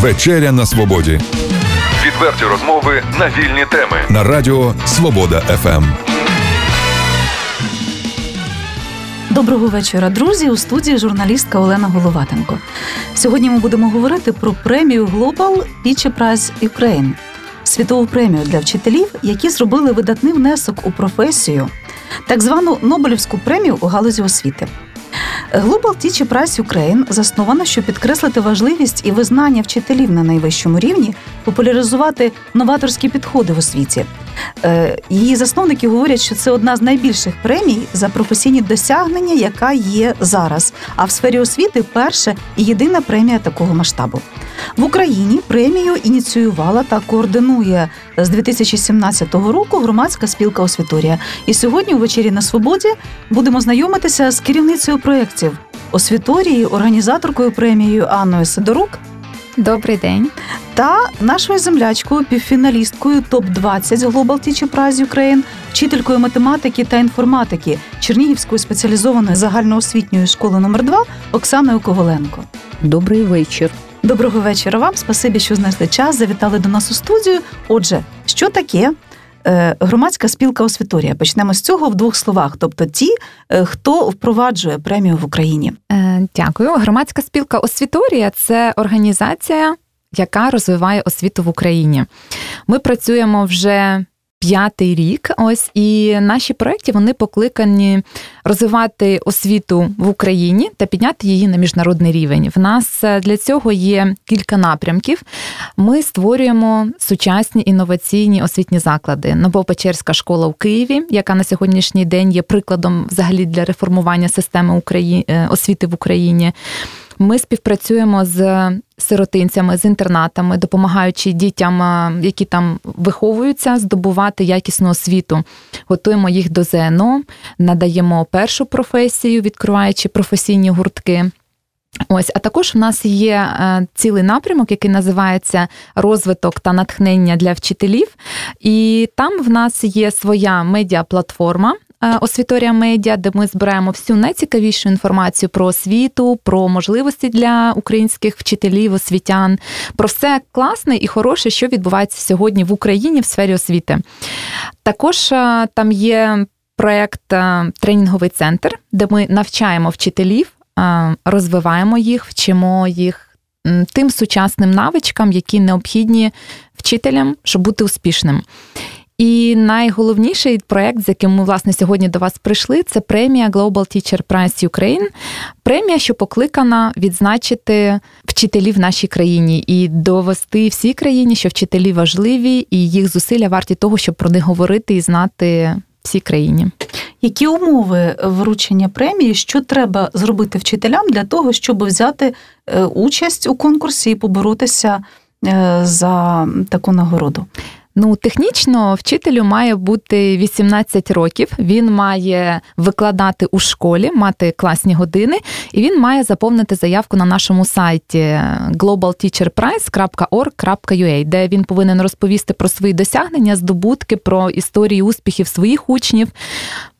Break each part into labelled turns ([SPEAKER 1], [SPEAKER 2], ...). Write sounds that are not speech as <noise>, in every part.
[SPEAKER 1] Вечеря на свободі.
[SPEAKER 2] Відверті розмови на вільні теми
[SPEAKER 1] на Радіо Свобода ФМ.
[SPEAKER 3] Доброго вечора, друзі. У студії журналістка Олена Головатенко. Сьогодні ми будемо говорити про премію Global Teacher Prize Ukraine – світову премію для вчителів, які зробили видатний внесок у професію, так звану Нобелівську премію у галузі освіти. Global Teacher Prize Ukraine заснована, щоб підкреслити важливість і визнання вчителів на найвищому рівні, популяризувати новаторські підходи в освіті. Е, її засновники говорять, що це одна з найбільших премій за професійні досягнення, яка є зараз. А в сфері освіти перша і єдина премія такого масштабу. В Україні премію ініціювала та координує з 2017 року громадська спілка Освіторія. І сьогодні, у вечері на свободі, будемо знайомитися з керівницею проєктів Освіторії, організаторкою премією Анною Сидорук.
[SPEAKER 4] Добрий день.
[SPEAKER 3] Та нашою землячкою, півфіналісткою топ 20 Global Teacher Prize Ukraine, вчителькою математики та інформатики Чернігівської спеціалізованої загальноосвітньої школи номер 2 Оксаною Коваленко.
[SPEAKER 5] Добрий вечір.
[SPEAKER 3] Доброго вечора вам. Спасибі, що знайшли час. Завітали до нас у студію. Отже, що таке громадська спілка освіторія? Почнемо з цього в двох словах. Тобто, ті, е, хто впроваджує премію в Україні.
[SPEAKER 4] Е, дякую. Громадська спілка освіторія це організація, яка розвиває освіту в Україні. Ми працюємо вже п'ятий рік. Ось і наші проекти вони покликані розвивати освіту в Україні та підняти її на міжнародний рівень. В нас е, для цього є кілька напрямків. Ми створюємо сучасні інноваційні освітні заклади. Новопечерська школа в Києві, яка на сьогоднішній день є прикладом взагалі для реформування системи. Е, освіти в Україні. Ми співпрацюємо з сиротинцями, з інтернатами, допомагаючи дітям, які там виховуються, здобувати якісну освіту. Готуємо їх до ЗНО, надаємо першу професію, відкриваючи професійні гуртки. Ось, а також у нас є е, цілий напрямок, який називається розвиток та натхнення для вчителів. І там в нас є своя медіаплатформа, Е, Освіторія медіа, де ми збираємо всю найцікавішу інформацію про освіту, про можливості для українських вчителів, освітян, про все класне і хороше, що відбувається сьогодні в Україні в сфері освіти. Також е, там є проєкт е, тренінговий центр, де ми навчаємо вчителів, розвиваємо їх, вчимо їх. Тим сучасним навичкам, які необхідні вчителям, щоб бути успішним. І найголовніший проект, з яким ми власне сьогодні до вас прийшли, це премія Global Teacher Prize Ukraine. Премія, що покликана відзначити вчителів в нашій країні і довести всій країні, що вчителі важливі, і їх зусилля варті того, щоб про них говорити і знати всій країні.
[SPEAKER 3] Які умови вручення премії, що треба зробити вчителям для того, щоб взяти е, участь у конкурсі і поборотися е, за таку нагороду?
[SPEAKER 4] Ну, технічно вчителю має бути 18 років. Він має викладати у школі, мати класні години, і він має заповнити заявку на нашому сайті globalteacherprize.org.ua, де він повинен розповісти про свої досягнення, здобутки, про історії успіхів своїх учнів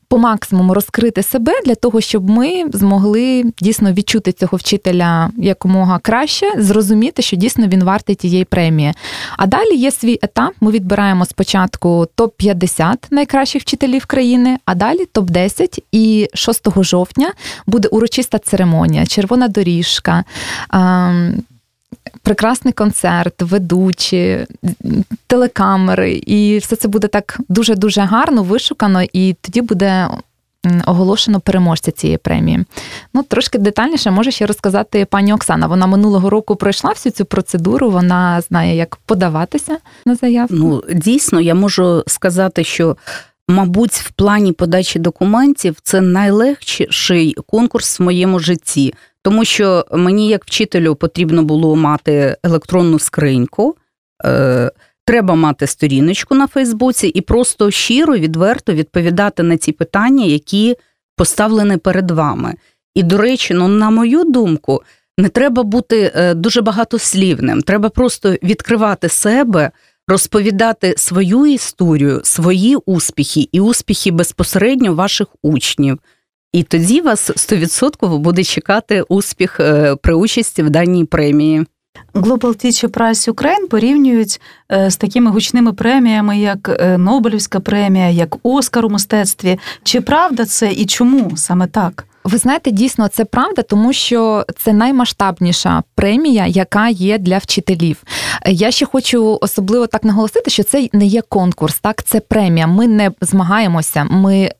[SPEAKER 4] по максимуму розкрити себе для того, щоб ми змогли дійсно відчути цього вчителя якомога краще, зрозуміти, що дійсно він вартий тієї премії. А далі є свій етап. Ми відбираємо спочатку топ 50 найкращих вчителів країни, а далі топ 10 І 6 жовтня буде урочиста церемонія, червона доріжка прекрасний концерт, ведучі, телекамери, і все це буде так дуже дуже гарно вишукано, і тоді буде. Оголошено переможця цієї премії. Ну, трошки детальніше може ще розказати пані Оксана. Вона минулого року пройшла всю цю процедуру, вона знає, як подаватися на заявку.
[SPEAKER 5] Ну, дійсно, я можу сказати, що, мабуть, в плані подачі документів це найлегший конкурс в моєму житті. Тому що мені, як вчителю, потрібно було мати електронну скриньку, е, треба мати сторіночку на Фейсбуці і просто щиро, відверто відповідати на ці питання, які поставлені перед вами. І, до речі, ну, на мою думку, не треба бути е, дуже багатослівним. Треба просто відкривати себе, розповідати свою історію, свої успіхи і успіхи безпосередньо ваших учнів. І тоді вас 100% буде чекати успіх е, при участі в даній премії.
[SPEAKER 3] Global Teacher Prize Ukraine порівнюють е, з такими гучними преміями, як е, Нобелівська премія, як Оскар у мистецтві. Чи правда це і чому саме так?
[SPEAKER 4] Ви знаєте, дійсно це правда, тому що це наймасштабніша премія, яка є для вчителів. Я ще хочу особливо так наголосити, що це не є конкурс, так це премія. Ми не змагаємося, ми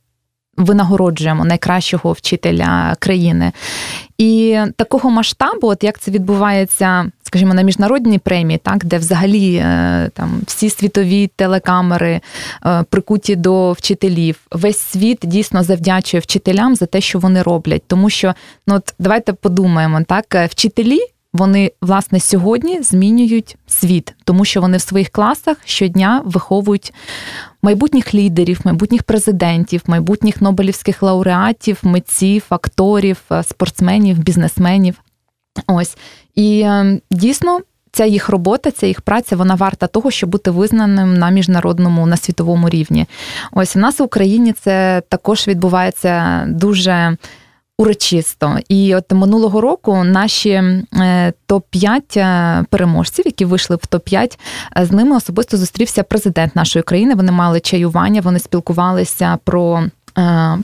[SPEAKER 4] винагороджуємо найкращого вчителя країни. І такого масштабу, от як це відбувається, скажімо, на міжнародній премії, так де взагалі е, там всі світові телекамери е, прикуті до вчителів, весь світ дійсно завдячує вчителям за те, що вони роблять. Тому що ну от давайте подумаємо, так е, вчителі. Вони власне сьогодні змінюють світ, тому що вони в своїх класах щодня виховують майбутніх лідерів, майбутніх президентів, майбутніх нобелівських лауреатів, митців, акторів, е, спортсменів, бізнесменів. Ось і е, дійсно. Ця їх робота, ця їх праця, вона варта того, щоб бути визнаним на міжнародному на світовому рівні. Ось у нас в Україні це також відбувається дуже урочисто. І от минулого року наші е, топ-5 е, переможців, які вийшли в топ-5, е, з ними особисто зустрівся президент нашої країни. Вони мали чаювання, вони спілкувалися про.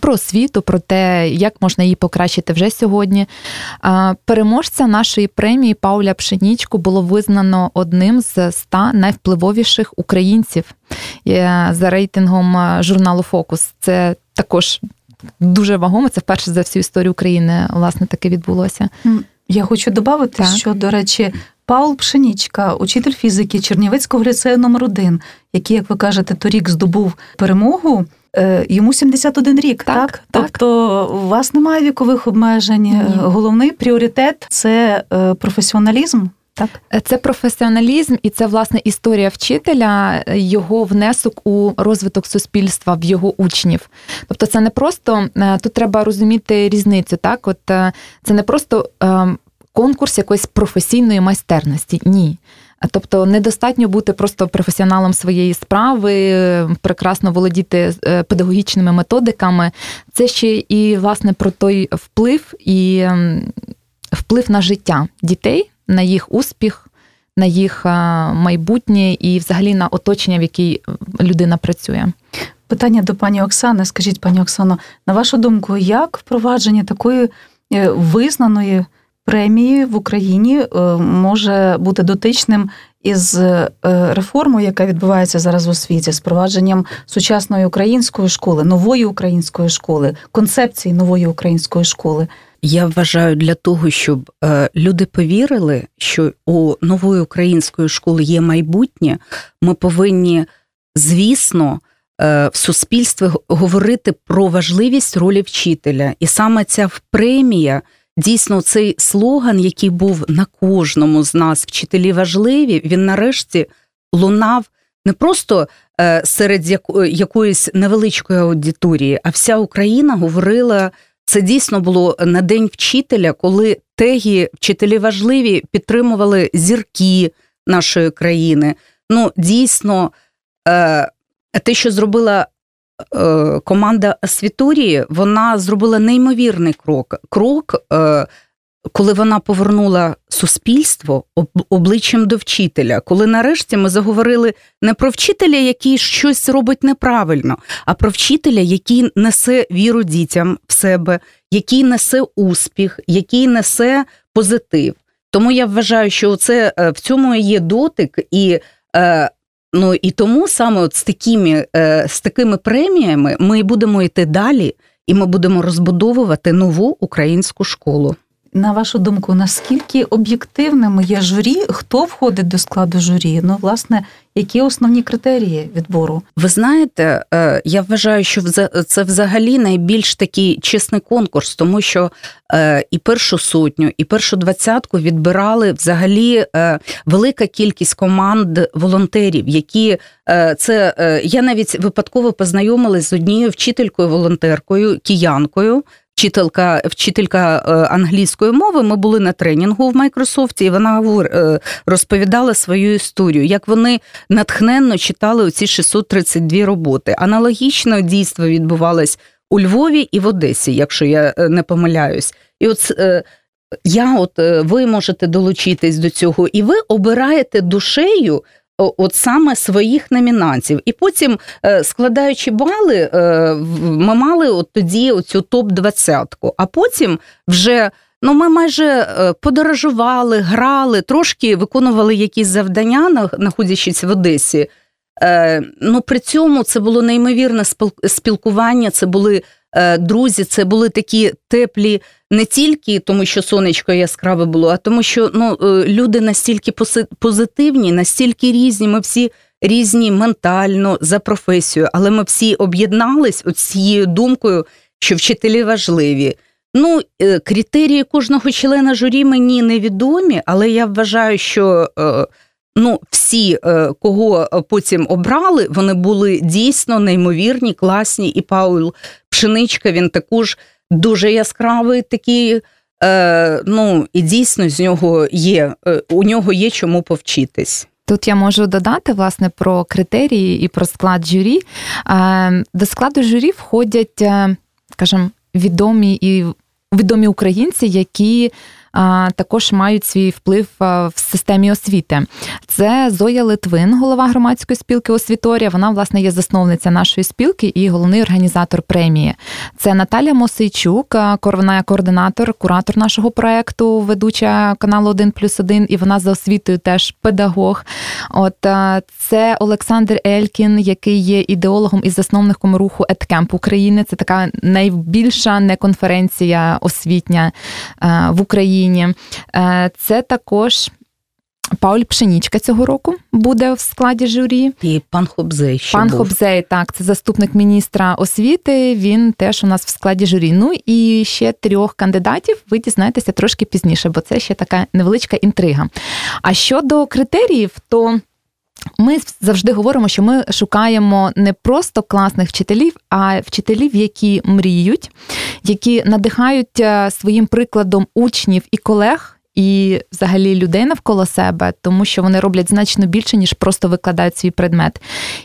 [SPEAKER 4] Про освіту, про те, як можна її покращити вже сьогодні. Переможця нашої премії Пауля Пшенічку було визнано одним з ста найвпливовіших українців за рейтингом журналу Фокус. Це також дуже вагомо. Це вперше за всю історію України власне таке відбулося.
[SPEAKER 3] Я хочу додати, що, до речі, Паул Пшенічка, учитель фізики Чернівецького ліцею номер 1 який, як ви кажете, торік здобув перемогу. Е, йому 71 рік, так? так? Тобто у вас немає вікових обмежень. Ні. Головний пріоритет це е, професіоналізм. Так,
[SPEAKER 4] е, це професіоналізм і це власне історія вчителя, його внесок у розвиток суспільства в його учнів. Тобто, це не просто е, тут треба розуміти різницю. Так, от е, це не просто конкурс якоїсь професійної майстерності. Ні. Тобто недостатньо бути просто професіоналом своєї справи, прекрасно володіти педагогічними методиками. Це ще і власне про той вплив і вплив на життя дітей на їх успіх, на їх майбутнє і, взагалі, на оточення, в якій людина працює.
[SPEAKER 3] Питання до пані Оксани. Скажіть, пані Оксано, на вашу думку, як впровадження такої е, визнаної премії в Україні е, може бути дотичним із е, реформою, яка відбувається зараз в освіті, з впровадженням сучасної української школи, нової української школи, концепції нової української школи?
[SPEAKER 5] Я вважаю для того, щоб е, люди повірили, що у нової української школи є майбутнє, ми повинні, звісно, е, в суспільстві говорити про важливість ролі вчителя. І саме ця премія, дійсно, цей слоган, який був на кожному з нас, вчителі важливі, він нарешті лунав не просто е, серед якоїсь невеличкої аудиторії, а вся Україна говорила. Це дійсно було на день вчителя, коли теги вчителі важливі підтримували зірки нашої країни. Ну, дійсно, е, те, що зробила е, команда Світурії, вона зробила неймовірний крок. Крок е, коли вона повернула суспільство обличчям до вчителя, коли нарешті ми заговорили не про вчителя, який щось робить неправильно, а про вчителя, який несе віру дітям в себе, який несе успіх, який несе позитив. Тому я вважаю, що це е, в цьому є дотик, і е, ну і тому саме от з такими, е, з такими преміями ми будемо йти далі, і ми будемо розбудовувати нову українську школу
[SPEAKER 3] на вашу думку, наскільки об'єктивним є журі? Хто входить до складу журі? Ну, власне, які основні критерії відбору?
[SPEAKER 5] Ви знаєте, е, я вважаю, що це взагалі найбільш такий чесний конкурс, тому що е, і першу сотню, і першу двадцятку відбирали взагалі е, велика кількість команд волонтерів, які це я навіть випадково познайомилась з однією вчителькою волонтеркою, киянкою вчителька вчителька е, англійської мови. Ми були на тренінгу в Майкрософті, і вона е, розповідала свою історію, як вони натхненно читали оці 632 роботи. Аналогічно дійство відбувалось у Львові і в Одесі, якщо я е, не помиляюсь. І от я, от ви можете долучитись до цього, і ви обираєте душею от саме своїх номінантів. І потім, е, складаючи бали, е, ми мали от тоді оцю топ-20. А потім вже. Ну, ми майже е, подорожували, грали, трошки виконували якісь завдання, знаходячись в Одесі. Ну, При цьому це було неймовірне спілкування, це були друзі, це були такі теплі не тільки тому, що сонечко яскраве було, а тому, що ну, е, люди настільки позитивні, настільки різні. Ми всі різні ментально за професію, але ми всі об'єднались цією думкою, що вчителі важливі. Ну, е, критерії кожного члена журі мені невідомі, але я вважаю, що ну, всі, кого потім обрали, вони були дійсно неймовірні, класні. І Паул Пшеничка він також дуже яскравий такий. Е, Ну і дійсно з нього є е, у нього є чому повчитись.
[SPEAKER 4] Тут я можу додати власне про критерії і про склад журі. Е, до складу журі входять, е, скажімо, відомі і відомі українці, які також мають свій вплив в системі освіти. Це Зоя Литвин, голова громадської спілки Освіторія. Вона, власне, є засновниця нашої спілки і головний організатор премії. Це Наталя Мосейчук, вона координатор, куратор нашого проекту, ведуча каналу 1 плюс 1, і вона за освітою теж педагог. От це Олександр Елькін, який є ідеологом і засновником руху EdCamp України. Це така найбільша неконференція освітня в Україні. Україні. Е, це також. Пауль Пшенічка цього року буде в складі журі.
[SPEAKER 5] І пан Хобзей. ще
[SPEAKER 4] Пан
[SPEAKER 5] був.
[SPEAKER 4] Хобзей, так, це заступник міністра освіти. Він теж у нас в складі журі. Ну і ще трьох кандидатів ви дізнаєтеся трошки пізніше, бо це ще така невеличка інтрига. А щодо критеріїв, то ми завжди говоримо, що ми шукаємо не просто класних вчителів, а вчителів, які мріють, які надихають е, своїм прикладом учнів і колег. І, взагалі, людей навколо себе, тому що вони роблять значно більше, ніж просто викладають свій предмет.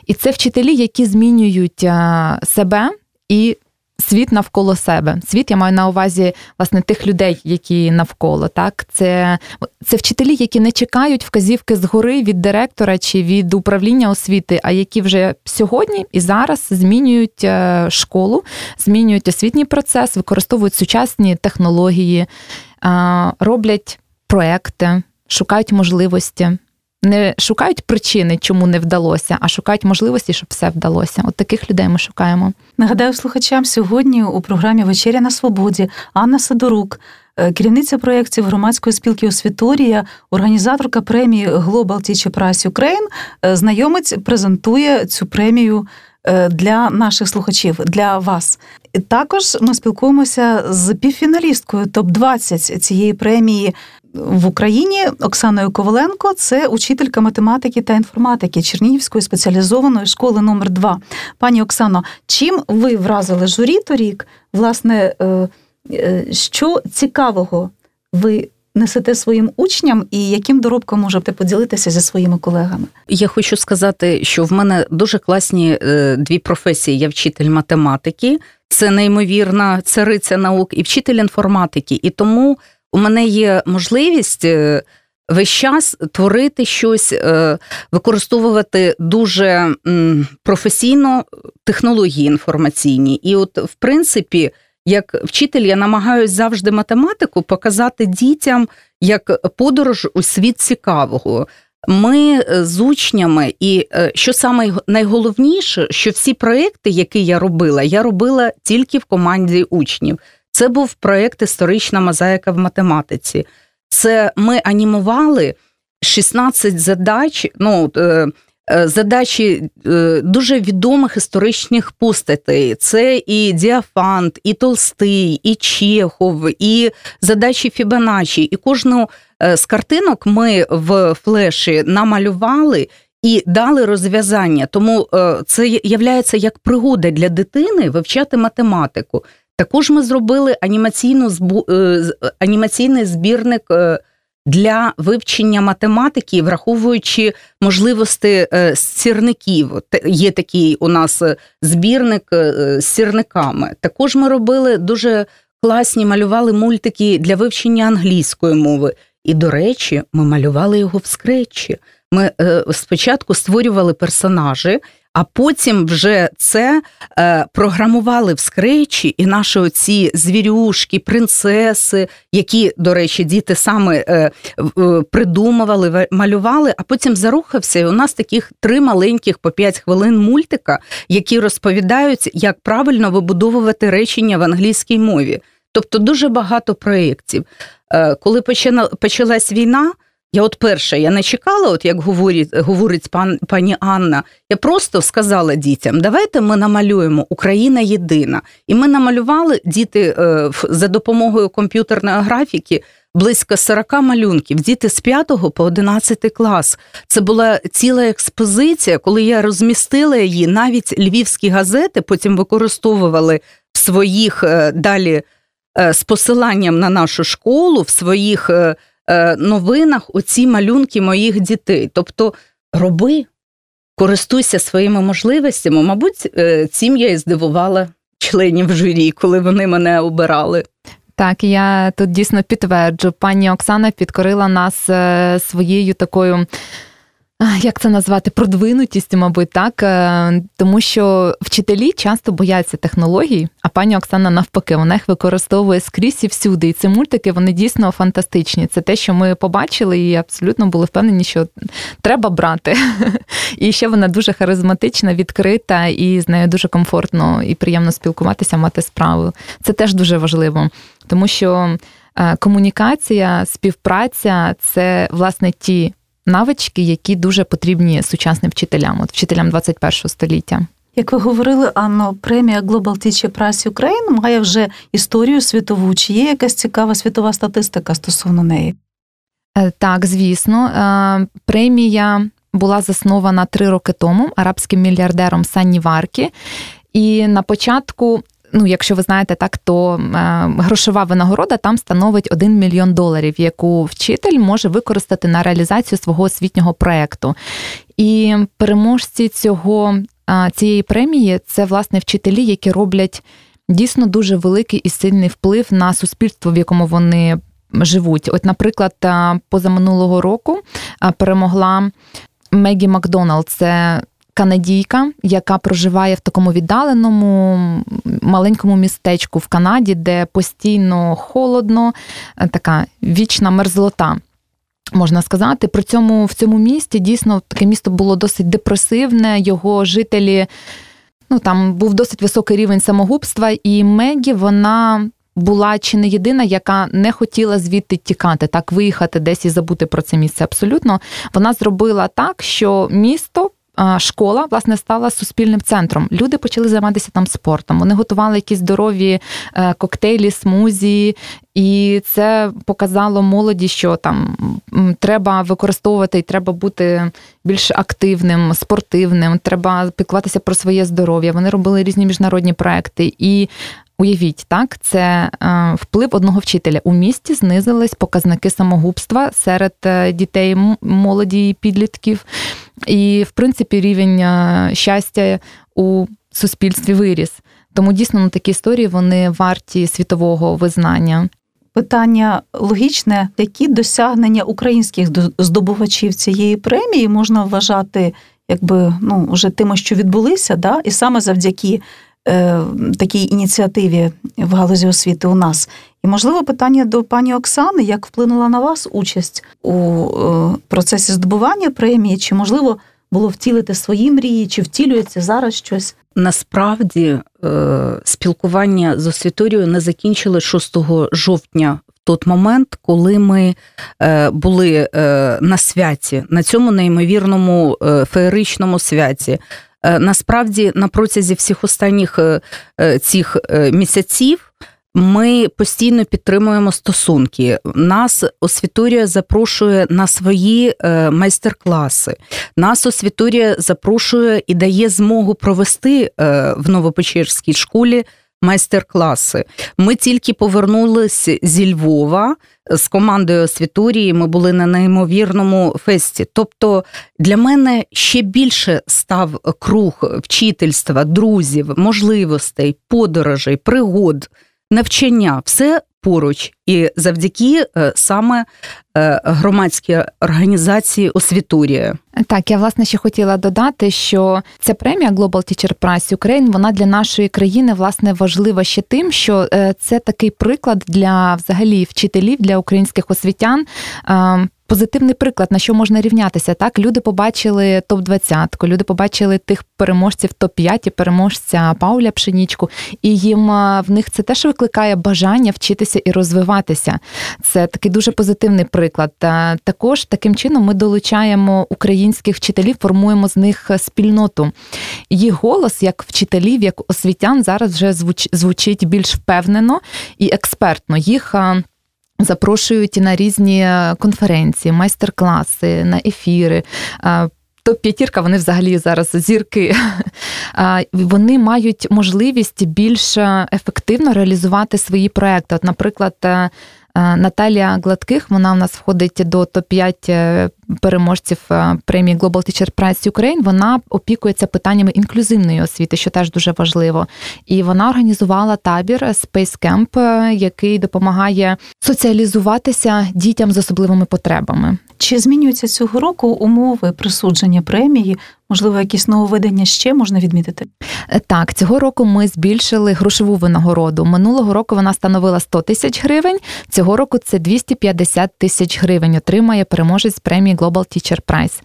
[SPEAKER 4] І це вчителі, які змінюють е, себе і світ навколо себе. Світ я маю на увазі власне тих людей, які навколо. Так, це це вчителі, які не чекають вказівки згори від директора чи від управління освіти, а які вже сьогодні і зараз змінюють е, школу, змінюють освітній процес, використовують сучасні технології, роблять проекти, шукають можливості не шукають причини, чому не вдалося, а шукають можливості, щоб все вдалося. От таких людей ми шукаємо.
[SPEAKER 3] Нагадаю слухачам сьогодні у програмі Вечеря на свободі Анна Сидорук, е, керівниця проєктів громадської спілки Освіторія, організаторка премії Global Teacher Prize Ukraine, е, знайомець презентує цю премію. Е, для наших слухачів, для вас також ми спілкуємося з півфіналісткою топ 20 цієї премії в Україні Оксаною Коваленко це учителька математики та інформатики Чернігівської спеціалізованої школи номер 2 Пані Оксано, чим ви вразили журі торік? Власне, е, е, що цікавого ви несете своїм учням, і яким доробком можете поділитися зі своїми колегами?
[SPEAKER 5] Я хочу сказати, що в мене дуже класні е, дві професії. Я вчитель математики, це неймовірна цариця наук, і вчитель інформатики. І тому у мене є можливість. Е, весь час творити щось, е, використовувати дуже професійно технології інформаційні. І, от, в принципі, як вчитель, я намагаюся завжди математику показати дітям як подорож у світ цікавого. Ми е, з учнями, і що саме найголовніше, що всі проекти, які я робила, я робила тільки в команді учнів. Це був проєкт Історична мозаїка в математиці. Це ми анімували 16 задач. ну, е, е, Задачі е, дуже відомих історичних постатей. Це і Діафант, і Толстий, і Чехов, і задачі Фібоначчі. І кожну з картинок ми в флеші намалювали і дали розв'язання. Тому це є як пригода для дитини вивчати математику. Також ми зробили анімаційну збу... Е, анімаційний збірник е, для вивчення математики, враховуючи можливості е, сірників. Є такий у нас збірник з сірниками. Також ми робили дуже класні малювали мультики для вивчення англійської мови. І, до речі, ми малювали його в скретчі. Ми спочатку створювали персонажі, а потім вже це е, програмували в скретчі, і наші оці звірюшки, принцеси, які, до речі, діти саме е, е, придумували, малювали, а потім зарухався. І у нас таких три маленьких по п'ять хвилин мультика, які розповідають, як правильно вибудовувати речення в англійській мові. Тобто дуже багато проєктів. Е, коли почалась війна. Я от перша, я не чекала, от як говорить говорить пан пані Анна. Я просто сказала дітям: давайте ми намалюємо Україна єдина. І ми намалювали діти е, за допомогою комп'ютерної графіки близько 40 малюнків. Діти з 5 по 11 клас. Це була ціла експозиція, коли я розмістила її, навіть львівські газети потім використовували в своїх е, далі е, з посиланням на нашу школу, в своїх. Е, новинах оці малюнки моїх дітей. Тобто роби, користуйся своїми можливостями. Мабуть, е, цим я і здивувала членів журі, коли вони мене обирали.
[SPEAKER 4] Так, я тут дійсно підтверджу. Пані Оксана підкорила нас е, своєю такою як це назвати, продвинутістю, мабуть, так е, тому що вчителі часто бояться технологій, а пані Оксана навпаки, вона їх використовує скрізь і всюди. І ці мультики вони дійсно фантастичні. Це те, що ми побачили, і абсолютно були впевнені, що треба брати. <laughs> І ще вона дуже харизматична, відкрита, і з нею дуже комфортно і приємно спілкуватися, мати справу. Це теж дуже важливо, тому що е, комунікація, співпраця це власне ті навички, які дуже потрібні сучасним вчителям, от вчителям 21 століття.
[SPEAKER 3] Як ви говорили, Анно, премія Global Teacher Prize Ukraine має вже історію світову. Чи є якась цікава світова статистика стосовно неї?
[SPEAKER 4] Е, так, звісно, е, премія була заснована три роки тому арабським мільярдером Санні Варкі. І на початку ну, якщо ви знаєте так, то е, грошова винагорода там становить 1 мільйон доларів, яку вчитель може використати на реалізацію свого освітнього проекту. І переможці цього е, цієї премії це власне вчителі, які роблять дійсно дуже великий і сильний вплив на суспільство, в якому вони. Живуть, от, наприклад, е, позаминулого року перемогла Мегі Макдоналд. Це канадійка, яка проживає в такому віддаленому маленькому містечку в Канаді, де постійно холодно, е, така вічна мерзлота. Можна сказати, при цьому в цьому місті дійсно таке місто було досить депресивне. Його жителі, ну там був досить високий рівень самогубства, і Мегі вона була чи не єдина, яка не хотіла звідти тікати, так виїхати десь і забути про це місце. Абсолютно вона зробила так, що місто школа власне стала суспільним центром. Люди почали займатися там спортом. Вони готували якісь здорові е, коктейлі, смузі, і це показало молоді, що там треба використовувати і треба бути більш активним, спортивним. Треба піклуватися про своє здоров'я. Вони робили різні міжнародні проекти і. Уявіть, так, це е, вплив одного вчителя. У місті знизились показники самогубства серед е, дітей, молоді і підлітків. І, в принципі, рівень е, щастя у суспільстві виріс. Тому дійсно ну, такі історії вони варті світового визнання.
[SPEAKER 3] Питання логічне, які досягнення українських здобувачів цієї премії можна вважати, якби ну вже тими, що відбулися, да, і саме завдяки такій ініціативі в галузі освіти у нас. І можливо питання до пані Оксани, як вплинула на вас участь у е, процесі здобування премії, чи можливо було втілити свої мрії, чи втілюється зараз щось?
[SPEAKER 5] Насправді е, спілкування з освіторією не закінчили 6 жовтня. В той момент, коли ми е, були на святі, на цьому неймовірному феєричному святі, насправді на протязі всіх останніх цих місяців ми постійно підтримуємо стосунки. Нас освіторія запрошує на свої е, майстер-класи. Нас освіторія запрошує і дає змогу провести е, в Новопечерській школі. Майстер-класи. Ми тільки повернулися зі Львова з командою освіторії. Ми були на неймовірному фесті. Тобто для мене ще більше став круг вчительства, друзів, можливостей, подорожей, пригод навчання, все поруч, і завдяки е, саме е, громадській організації освітурія.
[SPEAKER 4] Так, я власне ще хотіла додати, що ця премія Global Teacher Prize Ukraine, вона для нашої країни власне важлива ще тим, що е, це такий приклад для взагалі вчителів для українських освітян. Позитивний приклад, на що можна рівнятися. Так, люди побачили топ 20 люди побачили тих переможців топ 5 і переможця Пауля Пшенічку, і їм в них це теж викликає бажання вчитися і розвиватися. Це такий дуже позитивний приклад. Також таким чином ми долучаємо українських вчителів, формуємо з них спільноту. Їх голос як вчителів, як освітян зараз вже звучить більш впевнено і експертно. Їх запрошують на різні е, конференції, майстер-класи, на ефіри. Топ-п'ятірка, вони взагалі зараз зірки. <laughs> Вони мають можливість більш ефективно реалізувати свої проекти. От, наприклад, е, Е, Наталія Гладких, вона у нас входить до топ-5 е, переможців е, премії Global Teacher Prize Ukraine. Вона опікується питаннями інклюзивної освіти, що теж дуже важливо. І вона організувала табір Space Camp, який допомагає соціалізуватися дітям з особливими потребами.
[SPEAKER 3] Чи змінюються цього року умови присудження премії? Можливо, якісь нововведення ще можна відмітити?
[SPEAKER 4] Так, цього року ми збільшили грошову винагороду. Минулого року вона становила 100 тисяч гривень. Цього року це 250 тисяч гривень. Отримає переможець премії Global Teacher Prize.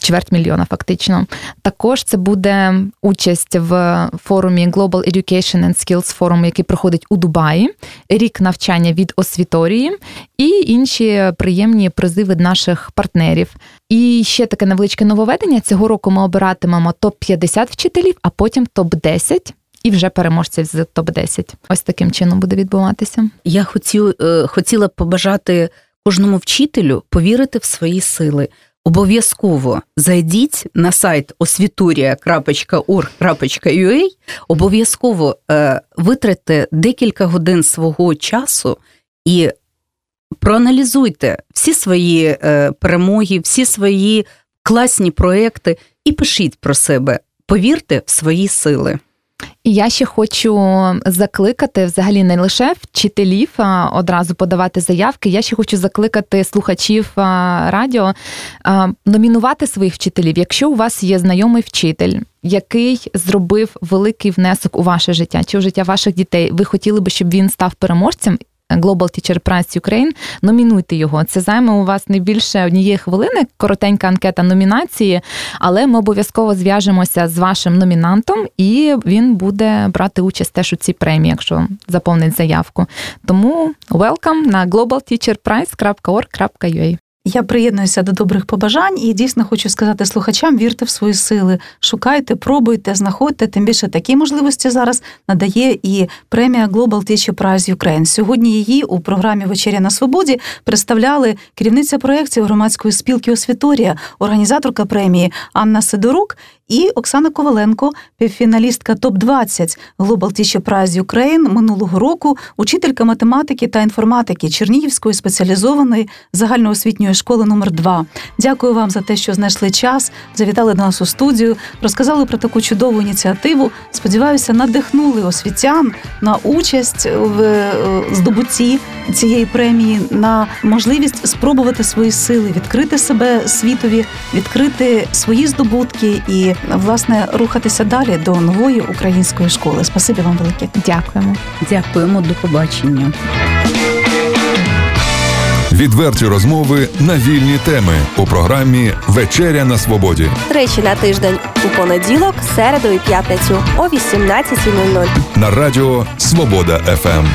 [SPEAKER 4] чверть мільйона, фактично. Також це буде участь в форумі Global Education and Skills Forum, який проходить у Дубаї, рік навчання від освіторії і інші приємні призи від наших партнерів. І ще таке невеличке нововведення. Цього року ми обиратимемо топ 50 вчителів, а потім топ 10 і вже переможців з топ 10 Ось таким чином буде відбуватися.
[SPEAKER 5] Я хотів, е, хотіла побажати кожному вчителю повірити в свої сили. Обов'язково зайдіть на сайт освітурія.org.ua, обов'язково е, витратьте декілька годин свого часу і проаналізуйте всі свої е, перемоги, всі свої класні проекти і пишіть про себе. Повірте в свої сили.
[SPEAKER 4] І я ще хочу закликати взагалі не лише вчителів одразу подавати заявки. Я ще хочу закликати слухачів радіо номінувати своїх вчителів. Якщо у вас є знайомий вчитель, який зробив великий внесок у ваше життя чи у життя ваших дітей, ви хотіли би, щоб він став переможцем, Global Teacher Prize Ukraine, номінуйте його. Це займе у вас не більше однієї хвилини, коротенька анкета номінації, але ми обов'язково зв'яжемося з вашим номінантом, і він буде брати участь теж у цій премії, якщо заповнить заявку. Тому welcome на globalteacherprize.org.ua
[SPEAKER 3] я приєднуюся до добрих побажань і дійсно хочу сказати слухачам: вірте в свої сили, шукайте, пробуйте, знаходьте. Тим більше такі можливості зараз надає і премія Global Teacher Prize Ukraine. Сьогодні її у програмі Вечеря на свободі представляли керівниця проєктів громадської спілки Освіторія, організаторка премії Анна Сидорук і Оксана Коваленко, півфіналістка топ-20 Global Teacher Prize Ukraine минулого року, учителька математики та інформатики Чернігівської спеціалізованої загальноосвітньої школи номер 2 Дякую вам за те, що знайшли час, завітали до нас у студію, розказали про таку чудову ініціативу. Сподіваюся, надихнули освітян на участь в е, здобутті цієї премії, на можливість спробувати свої сили, відкрити себе світові, відкрити свої здобутки і власне рухатися далі до нової української школи. Спасибі вам велике.
[SPEAKER 4] Дякуємо.
[SPEAKER 5] Дякуємо, до побачення.
[SPEAKER 1] Відверті розмови на вільні теми у програмі Вечеря на свободі.
[SPEAKER 6] Тричі на тиждень у понеділок, середу і п'ятницю о 18.00
[SPEAKER 1] на радіо Свобода ФМ.